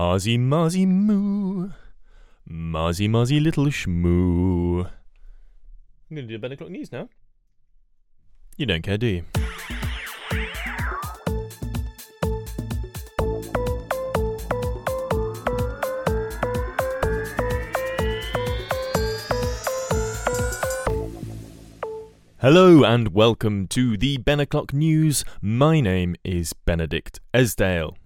Ozzy Mozzy Moo. Mozzy Mozzy Little Shmoo. I'm going to do a Ben o'clock news now. You don't care, do you? Hello and welcome to the Ben O'Clock News. My name is Benedict Esdale.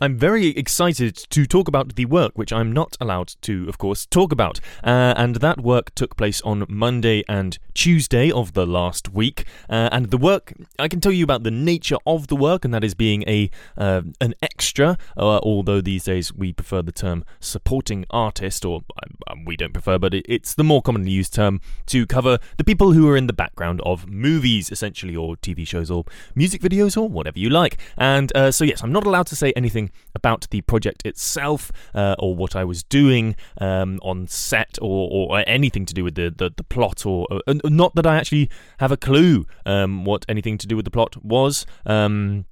I'm very excited to talk about the work, which I'm not allowed to, of course, talk about. Uh, and that work took place on Monday and Tuesday of the last week. Uh, and the work, I can tell you about the nature of the work, and that is being a uh, an extra. Uh, although these days we prefer the term supporting artist, or um, we don't prefer, but it's the more commonly used term to cover the people who are in the background of movies, essentially, or TV shows, or music videos, or whatever you like. And uh, so, yes, I'm not allowed to say anything about the project itself uh, or what I was doing um, on set or, or, anything to do with the, the, the plot or uh, not that I actually have a clue um, what anything to do with the plot was. Um,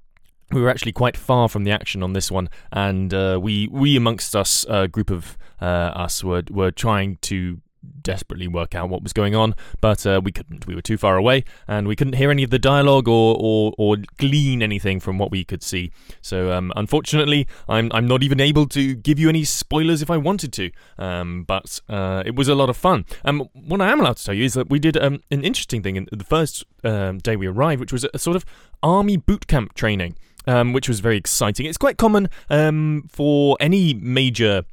we were actually quite far from the action on this one, and uh, we we amongst us, a group of uh, us, were were trying to desperately work out what was going on, but uh, we couldn't. We were too far away, and we couldn't hear any of the dialogue or or, or glean anything from what we could see. So um, unfortunately, I'm I'm not even able to give you any spoilers if I wanted to. Um, but uh, it was a lot of fun. Um, what I am allowed to tell you is that we did um, an interesting thing in the first um, day we arrived, which was a sort of army boot camp training. Um, which was very exciting. It's quite common for any major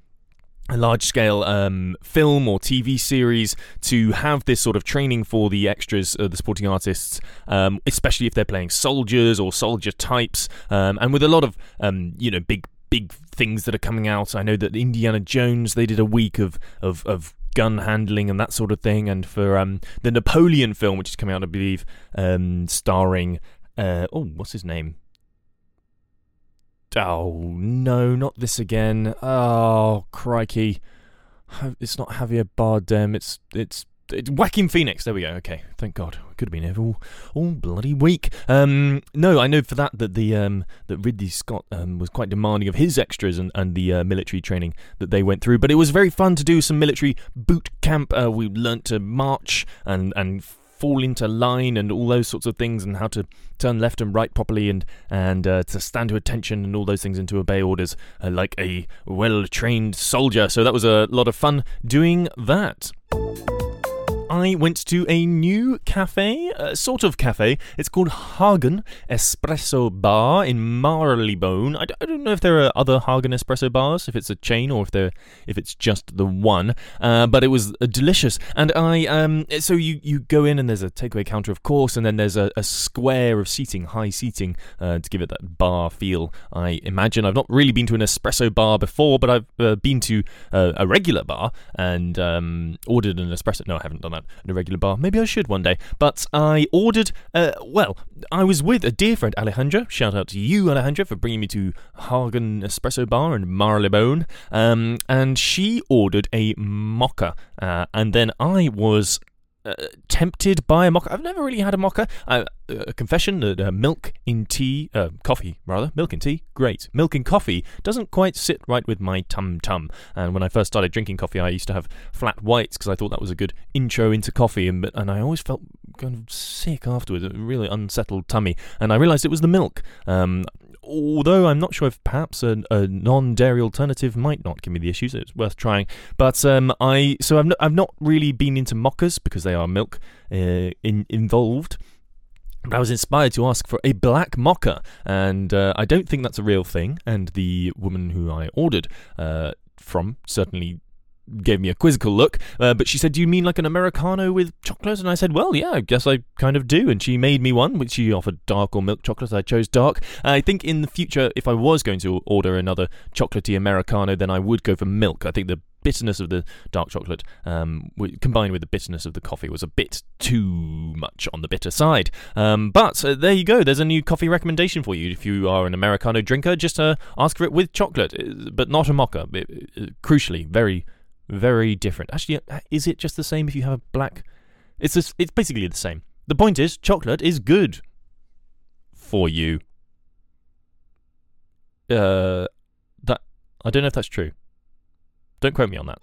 a large scale um, film or TV series to have this sort of training for the extras, uh, the supporting artists, um, especially if they're playing soldiers or soldier types, um, and with a lot of um, you know big big things that are coming out. I know that Indiana Jones they did a week of of, of gun handling and that sort of thing, and for um, the Napoleon film, which is coming out, I believe, um, starring uh, oh what's his name Oh, no, not this again. Oh, crikey. It's not Javier Bardem, it's, it's, it's Joaquin Phoenix. There we go. Okay, thank God. Could have been here all, all bloody week. Um, no, I know for that that the um, that Ridley Scott um, was quite demanding of his extras and, and the uh, military training that they went through. But it was very fun to do some military boot camp. Uh, we learnt to march and and fall into line and all those sorts of things and how to turn left and right properly and and uh, to stand to attention and all those things and to obey orders uh, like a well trained soldier. So that was a lot of fun doing that. I went to a new cafe, a sort of cafe. It's called Hagen Espresso Bar in Marylebone. I don't know if there are other Hagen Espresso bars, if it's a chain or if they're if it's just the one. Uh, but it was uh, delicious, and I um so you you go in and there's a takeaway counter, of course, and then there's a, a square of seating, high seating, uh, to give it that bar feel. I imagine I've not really been to an espresso bar before, but I've uh, been to uh, a regular bar and um, ordered an espresso. No, I haven't done that in a regular bar. Maybe I should one day. But I ordered, uh, well, I was with a dear friend, Alejandra. Shout out to you, Alejandra, for bringing me to Hagen Espresso Bar in Marylebone. Um, and she ordered a mocha. Uh, and then I was uh, tempted by a mocha. I've never really had a mocha. Uh, a confession that uh, milk in tea, uh, coffee rather, milk in tea, great. Milk in coffee doesn't quite sit right with my tum tum. And when I first started drinking coffee, I used to have flat whites because I thought that was a good intro into coffee, and and I always felt kind of sick afterwards, a really unsettled tummy. And I realised it was the milk. Um, although I'm not sure if perhaps a, a, non-dairy alternative might not give me the issues. It's worth trying. But um, I so I've not, I've not really been into mochas because they are milk uh, in, involved. But I was inspired to ask for a black mocha, and uh, I don't think that's a real thing. And the woman who I ordered uh, from certainly gave me a quizzical look, uh, but she said, Do you mean like an Americano with chocolate? And I said, Well, yeah, I guess I kind of do. And she made me one, which she offered dark or milk chocolate. I chose dark. I think in the future, if I was going to order another chocolatey Americano, then I would go for milk. I think the bitterness of the dark chocolate um, combined with the bitterness of the coffee was a bit too much on the bitter side. Um, but uh, there you go. There's a new coffee recommendation for you. If you are an Americano drinker, just uh, ask for it with chocolate, uh, but not a mocha. It, uh, crucially, very very different. Actually, uh, is it just the same if you have a black? It's just, it's basically the same. The point is, chocolate is good for you. Uh, that I don't know if that's true. Don't quote me on that.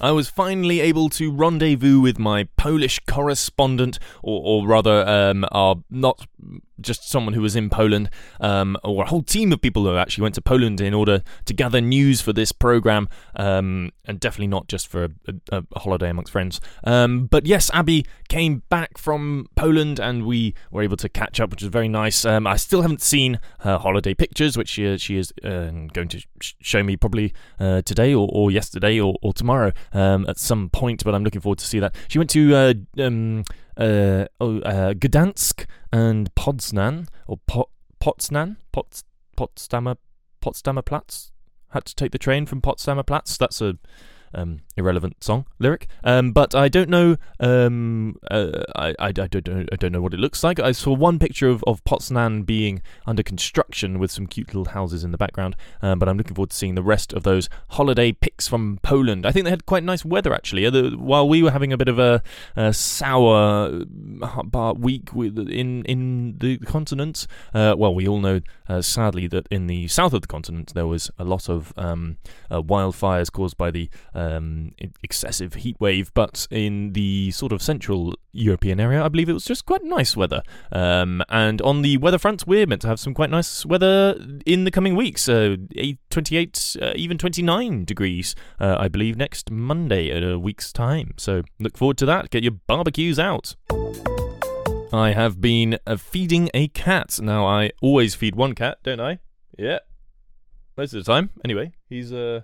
I was finally able to rendezvous with my Polish correspondent, or, or rather, um, our not just someone who was in Poland, um, or a whole team of people who actually went to Poland in order to gather news for this program, um, and definitely not just for a, a, a holiday amongst friends. Um, but yes, Abby came back from Poland, and we were able to catch up, which was very nice. Um, I still haven't seen her holiday pictures, which she, she is uh, going to sh- show me probably uh, today or, or yesterday or, or tomorrow um, at some point. But I'm looking forward to see that. She went to uh, uh, oh, uh, Gdansk and Poznań or Pot, Potsnan, Pots, Potsdamer, Potsdamer Platz. Had to take the train from Potsdamer Platz. That's a um, irrelevant song lyric. Um, but I don't know. Um, uh, I, I, I, don't know. I don't know what it looks like. I saw one picture of, of Poznan being under construction with some cute little houses in the background. Um, but I'm looking forward to seeing the rest of those holiday pics from Poland. I think they had quite nice weather actually. While we were having a bit of a, a sour uh, week in in the continent. Uh, well, we all know uh, sadly that in the south of the continent there was a lot of um, uh, wildfires caused by the um, excessive heat wave, but in the sort of central European area, I believe it was just quite nice weather. Um, and on the weather front, we're meant to have some quite nice weather in the coming weeks. Uh, 28, uh, even 29 degrees, uh, I believe, next Monday at a week's time. So look forward to that. Get your barbecues out. I have been uh, feeding a cat. Now, I always feed one cat, don't I? Yeah. Most of the time. Anyway, he's uh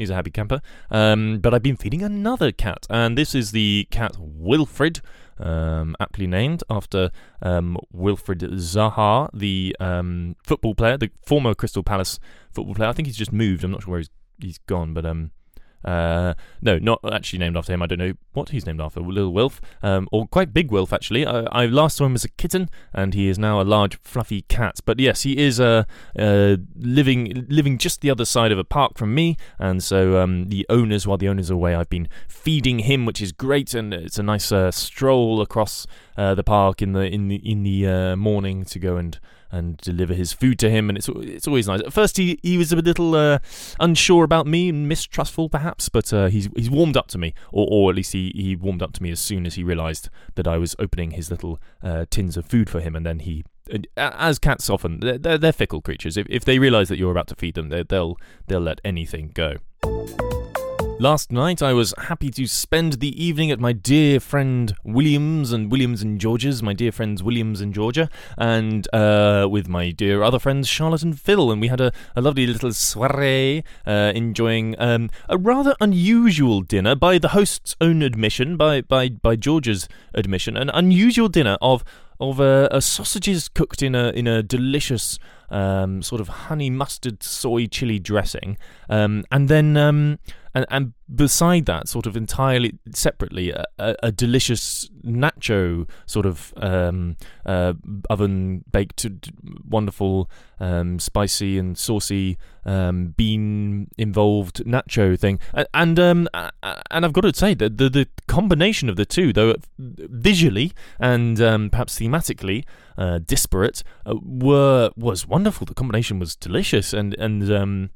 He's a happy camper. Um, but I've been feeding another cat, and this is the cat Wilfred, um, aptly named after um, Wilfried Zaha, the um, football player, the former Crystal Palace football player. I think he's just moved. I'm not sure where he's, he's gone, but um, uh, no, not actually named after him. I don't know what he's named after. Little Wilf, um, or quite big Wilf actually. I, I, last saw him as a kitten, and he is now a large fluffy cat. But yes, he is uh, uh, living living just the other side of a park from me, and so um, the owners, while the owners are away, I've been feeding him, which is great, and it's a nice uh, stroll across uh, the park in the in the in the uh, morning to go and and deliver his food to him, and it's it's always nice. At first, he, he was a little uh, unsure about me and mistrustful, perhaps, but uh, he's he's warmed up to me, or or at least he, he warmed up to me as soon as he realised that I was opening his little uh, tins of food for him, and then he. As cats often, they're, they're fickle creatures. If, if they realise that you're about to feed them, they'll they'll let anything go. Last night I was happy to spend the evening at my dear friend Williams and Williams and George's, my dear friends Williams and Georgia, and uh, with my dear other friends Charlotte and Phil, and we had a, a lovely little soiree, uh, enjoying um, a rather unusual dinner by the host's own admission, by by by George's admission, an unusual dinner of of uh, sausages cooked in a in a delicious um, sort of honey mustard soy chili dressing, um, and then um, and and beside that, sort of entirely separately, a, a, delicious nacho sort of um, uh, oven baked, wonderful, um, spicy and saucy um, bean involved nacho thing, and um, and I've got to say that the the combination of the two, though visually and um, perhaps thematically uh, disparate, uh, were was wonderful. The combination was delicious, and and um,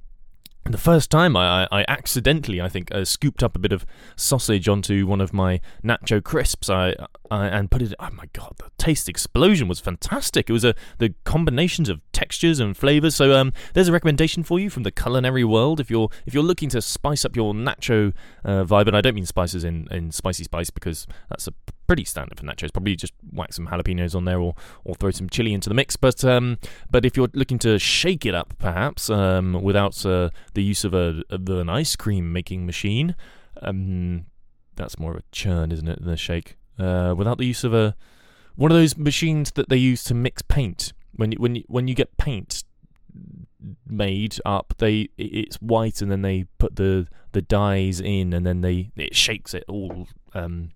the first time I, I, accidentally, I think, uh, scooped up a bit of sausage onto one of my nacho crisps, I, I, and put it. Oh my god, the taste explosion was fantastic! It was a the combinations of textures and flavors. So um, there's a recommendation for you from the culinary world if you're if you're looking to spice up your nacho uh, vibe, and I don't mean spices in, in spicy spice because that's a pretty standard for nachos. Probably just whack some jalapenos on there, or or throw some chili into the mix. But um, but if you're looking to shake it up, perhaps um, without uh, the use of a of an ice cream making machine, um, that's more of a churn, isn't it, than a shake? Uh, without the use of a one of those machines that they use to mix paint. When you, when when you get paint made up, they it's white, and then they put the the dyes in, and then they it shakes it all um,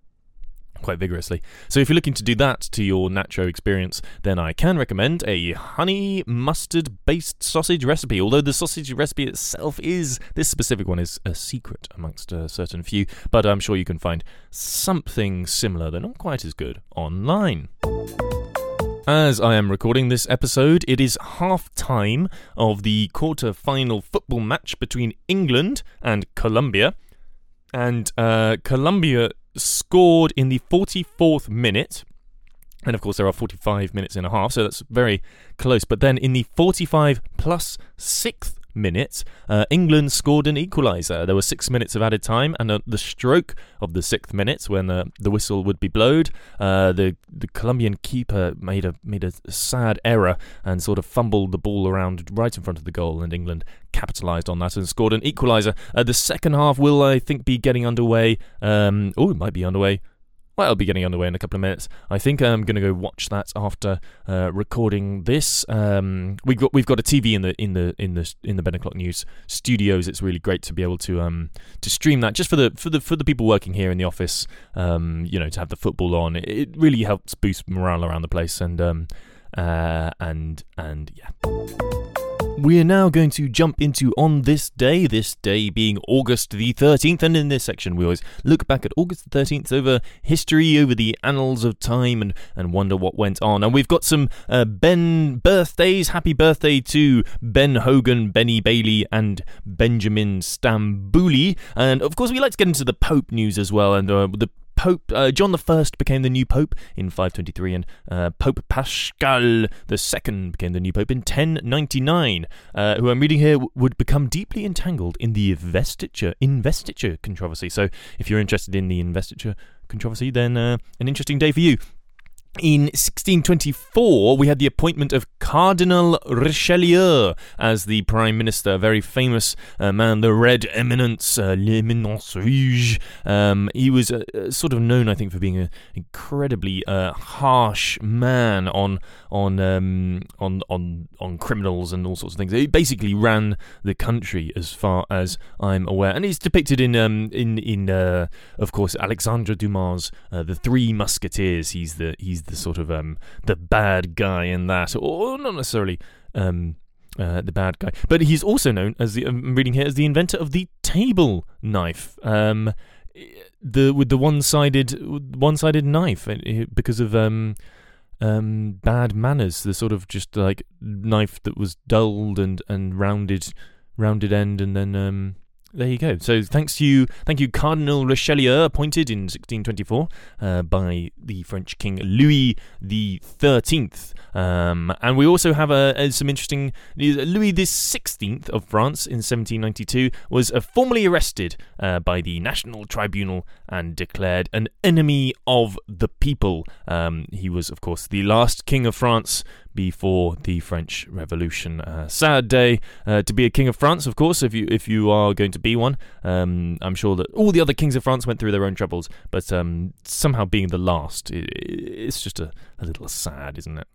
quite vigorously. So if you're looking to do that to your nacho experience, then I can recommend a honey mustard based sausage recipe. Although the sausage recipe itself is this specific one is a secret amongst a certain few, but I'm sure you can find something similar, though not quite as good, online. As I am recording this episode, it is half time of the quarter final football match between England and Colombia. And uh, Colombia scored in the 44th minute. And of course, there are 45 minutes and a half, so that's very close. But then in the 45 plus sixth minute, uh, England scored an equaliser. There were six minutes of added time, and at the stroke of the sixth minute, when uh, the whistle would be blowed, uh, the the Colombian keeper made a made a sad error and sort of fumbled the ball around right in front of the goal, and England capitalised on that and scored an equaliser. Uh, the second half will, I think, be getting underway. Um, oh, it might be underway well, it'll be getting underway in a couple of minutes. I think I'm going to go watch that after uh, recording this. Um, we've got we've got a TV in the in the in the in the Ben O'clock News studios. It's really great to be able to um, to stream that just for the for the for the people working here in the office. Um, you know, to have the football on, it, it really helps boost morale around the place and um, uh, and and yeah. We are now going to jump into On This Day, this day being August the 13th, and in this section we always look back at August the 13th over history, over the annals of time, and, and wonder what went on. And we've got some uh, Ben birthdays. Happy birthday to Ben Hogan, Benny Bailey, and Benjamin Stambouli. And of course, we like to get into the Pope news as well, and uh, the Pope uh, John I became the new pope in 523, and uh, Pope Paschal II became the new pope in 1099. Uh, who I'm reading here w- would become deeply entangled in the investiture investiture controversy. So, if you're interested in the investiture controversy, then uh, an interesting day for you. In 1624, we had the appointment of Cardinal Richelieu as the Prime Minister, a very famous uh, man, the Red Eminence, uh, l'Eminence Rouge. Um, he was uh, uh sort of known, I think, for being an incredibly uh, harsh man on on um, on on on criminals and all sorts of things. He basically ran the country, as far as I'm aware, and he's depicted in um, in in uh, of course Alexandre Dumas' The Three Musketeers. He's the he's the sort of um, the bad guy in that, or not necessarily um, uh, the bad guy, but he's also known as the I'm reading here as the inventor of the table knife. Um, the with the one-sided one-sided knife uh, because of um, um, bad manners. The sort of just like knife that was dulled and and rounded rounded end, and then um, there you go. So thanks to you, thank you, Cardinal Richelieu, appointed in 1624 uh, by the French King Louis the Thirteenth. Um, and we also have a, a, some interesting Louis the Sixteenth of France in 1792 was uh, formally arrested uh, by the National Tribunal and declared an enemy of the people. Um, he was, of course, the last king of France before the French Revolution. Uh, sad day uh, to be a king of France, of course. If you if you are going to be one, um, I'm sure that all the other kings of France went through their own troubles, but um, somehow being the last, it, it's just a, a little sad, isn't it?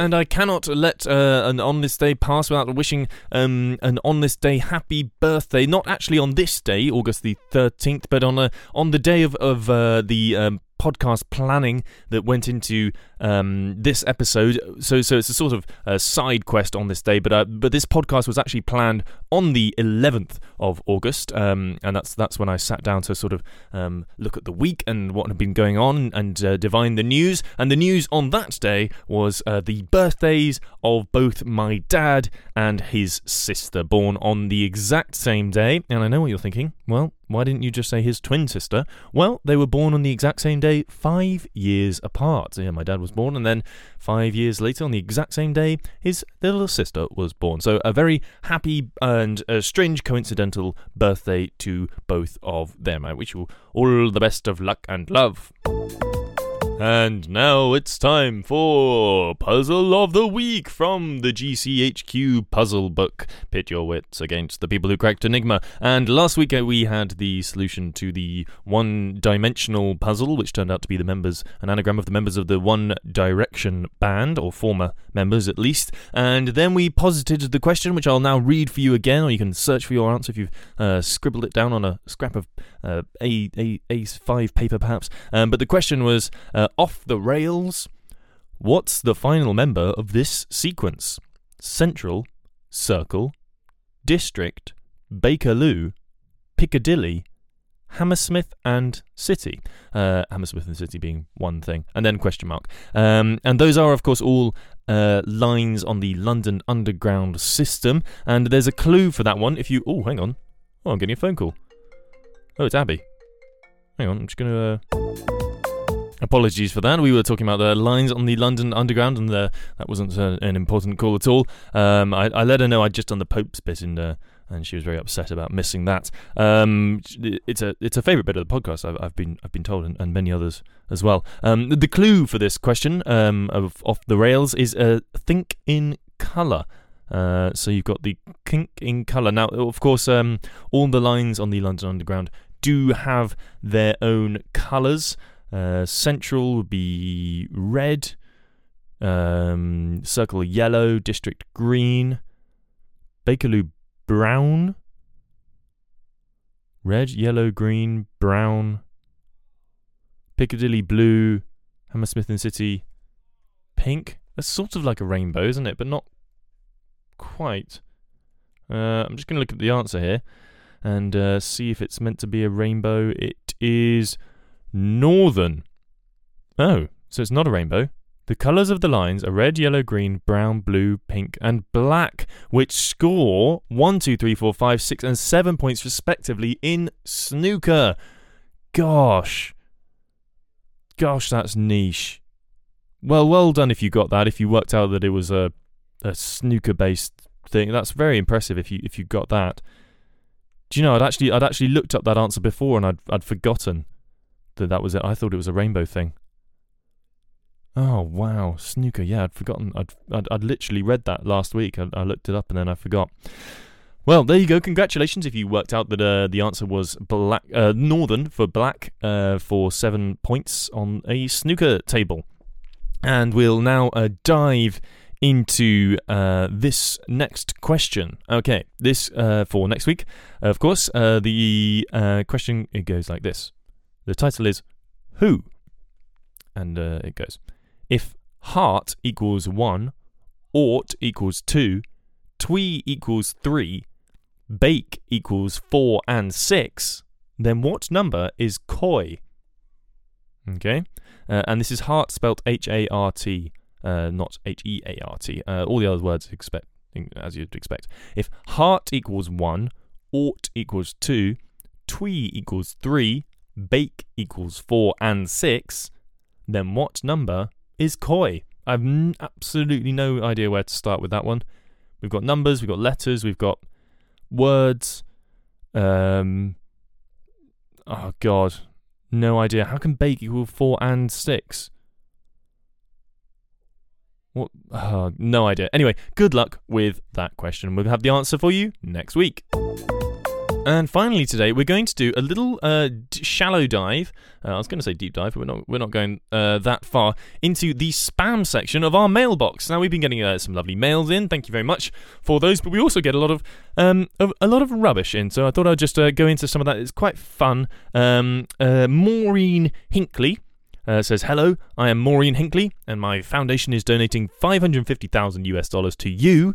And I cannot let uh, an on this day pass without wishing um, an on this day happy birthday. Not actually on this day, August the thirteenth, but on a, on the day of of uh, the um, podcast planning that went into um, this episode. So, so it's a sort of a side quest on this day, but uh, but this podcast was actually planned on the 11th of August, um, and that's that's when I sat down to sort of um, look at the week and what had been going on and uh, divine the news. And the news on that day was uh, the birthdays of both my dad and his sister, born on the exact same day. And I know what you're thinking. Well, why didn't you just say his twin sister? Well, they were born on the exact same day, five years apart. Yeah, my dad was born, and then five years later, on the exact same day, his little sister was born. So, a very happy and a strange coincidental birthday to both of them. I wish you all the best of luck and love. And now it's time for Puzzle of the Week from the GCHQ Puzzle Book. Pit your wits against the people who cracked Enigma. And last week uh, we had the solution to the one dimensional puzzle, which turned out to be the members, an anagram of the members of the One Direction band, or former members at least. And then we posited the question, which I'll now read for you again, or you can search for your answer if you've uh, scribbled it down on a scrap of uh, A, A, A5 paper perhaps. Um, but the question was. Uh, off the rails. What's the final member of this sequence? Central, Circle, District, Bakerloo, Piccadilly, Hammersmith and City. Uh, Hammersmith and City being one thing, and then question mark. Um, and those are, of course, all uh, lines on the London Underground system. And there's a clue for that one. If you, oh, hang on, oh, I'm getting a phone call. Oh, it's Abby. Hang on, I'm just gonna. Uh... Apologies for that. We were talking about the lines on the London Underground, and the, that wasn't uh, an important call at all. Um, I, I, let her know I'd just done the Pope's bit, and uh, and she was very upset about missing that. Um, it's a it's a favourite bit of the podcast. I've, I've been I've been told, and, and many others as well. Um, the, the, clue for this question um, of off the rails is uh, think in colour. Uh, so you've got the kink in colour. Now, of course, um, all the lines on the London Underground do have their own colours. Uh, central would be red, um, Circle yellow, District green, Bakerloo brown, red, yellow, green, brown, Piccadilly blue, Hammersmith and City pink. That's sort of like a rainbow, isn't it? But not quite. Uh, I'm just going to look at the answer here and uh, see if it's meant to be a rainbow. It is northern. Oh, so it's not a rainbow. The colours of the lines are red, yellow, green, brown, blue, pink, and black, which score 1, 2, 3, 4, 5, 6, and 7 points respectively in snooker. Gosh. Gosh, that's niche. Well, well done if you got that, if you worked out that it was a, a snooker based thing. That's very impressive if you if you got that. Do you know I'd actually I'd actually looked up that answer before and I'd I'd forgotten that that was it. I thought it was a rainbow thing. Oh wow, snooker. Yeah, I'd forgotten. I'd I'd, I'd literally read that last week. I, I, looked it up and then I forgot. Well, there you go. Congratulations if you worked out that uh, the answer was black, uh, northern for black uh, for seven points on a snooker table. And we'll now uh, dive into uh, this next question. Okay, this uh, for next week. Of course, Uh, the question it goes like this. The title is Who? And uh, it goes If heart equals 1, ought equals 2, twee equals 3, bake equals 4 and 6, then what number is koi? Okay, uh, and this is heart spelt H A R T, uh, not H E A R T. Uh, all the other words expect as you'd expect. If heart equals 1, ought equals 2, twee equals 3, bake equals 4 and 6, then what number is koi? I've n- absolutely no idea where to start with that one. We've got numbers, we've got letters, we've got words. Um, oh, God. No idea. How can bake equal 4 and 6? What? Uh, no idea. Anyway, good luck with that question. We'll have the answer for you next week. And finally, today we're going to do a little uh, d- shallow dive. Uh, I was going to say deep dive, but we're not. We're not going uh, that far into the spam section of our mailbox. Now we've been getting uh, some lovely mails in. Thank you very much for those. But we also get a lot of um, a, lot of rubbish in. So I thought I'd just uh, go into some of that. It's quite fun. Um, uh, Maureen Hinkley. Says hello. I am Maureen Hinkley, and my foundation is donating 550,000 US dollars to you.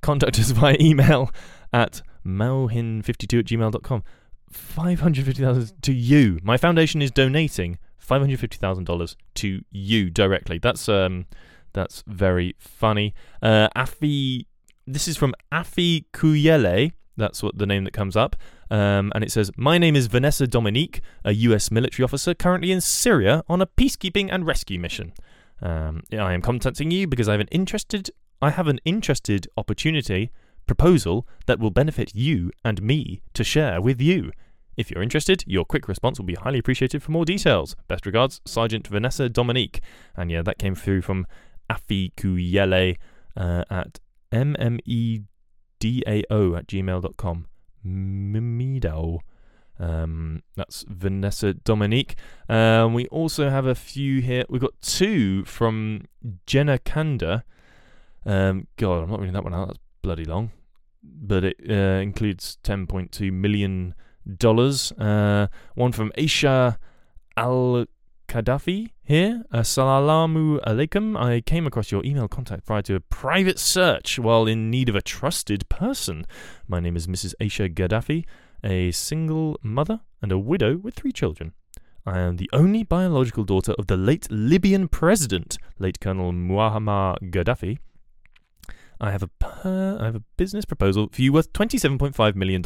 contact us via email at mauhin52 at gmail.com. 550000 to you. My foundation is donating $550,000 to you directly. That's um that's very funny. Uh Afi this is from Afi Kuyele. That's what the name that comes up. Um, and it says, My name is Vanessa Dominique, a US military officer currently in Syria on a peacekeeping and rescue mission. Um, I am contacting you because I have an interested I have an interested opportunity proposal that will benefit you and me to share with you. If you're interested, your quick response will be highly appreciated for more details. Best regards, Sergeant Vanessa Dominique. And yeah, that came through from Afi Kuyele uh, at mmedao at gmail.com. Mimidao. Um, that's Vanessa Dominique. Um, we also have a few here. We've got two from Jenna Kanda. Um, God, I'm not reading that one out. That's bloody long but it uh, includes 10.2 million dollars. Uh, one from Aisha Al Qaddafi here. Uh, Assalamu alaikum. I came across your email contact prior to a private search while in need of a trusted person. My name is Mrs. Aisha Gaddafi, a single mother and a widow with three children. I am the only biological daughter of the late Libyan president, late Colonel Muammar Gaddafi. I have a per- I have a business proposal for you worth $27.5 million,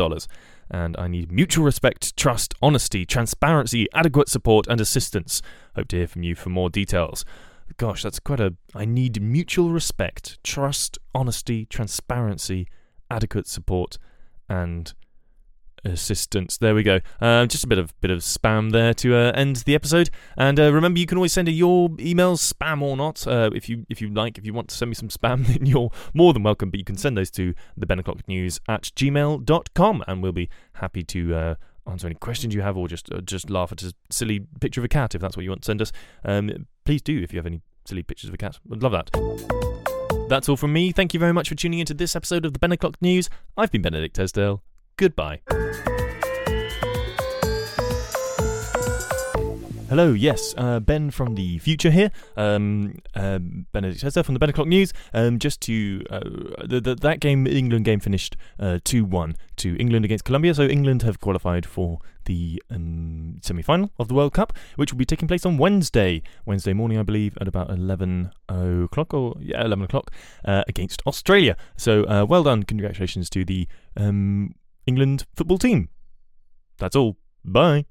and I need mutual respect, trust, honesty, transparency, adequate support, and assistance. Hope to hear from you for more details. Gosh, that's quite a. I need mutual respect, trust, honesty, transparency, adequate support, and assistance. There we go. Uh, just a bit of bit of spam there to uh, end the episode. And uh, remember, you can always send your emails, spam or not, uh, if you if you like. If you want to send me some spam, then you're more than welcome. But you can send those to the Ben O'clock News at gmail.com, and we'll be happy to. Uh, answer any questions you have, or just uh, just laugh at a silly picture of a cat if that's what you want to send us. Um, please do if you have any silly pictures of a cat. I'd love that. That's all from me. Thank you very much for tuning into this episode of the Ben O'clock News. I've been Benedict Esdale. Goodbye. Hello, yes, uh, Ben from the future here. Um, um, Benedict Hester from the Ben O'Clock News. Um, just to uh, the, the, that game, England game finished uh, two one to England against Colombia. So England have qualified for the um, semi-final of the World Cup, which will be taking place on Wednesday, Wednesday morning, I believe, at about eleven o'clock or yeah, eleven o'clock uh, against Australia. So uh, well done, congratulations to the um, England football team. That's all. Bye.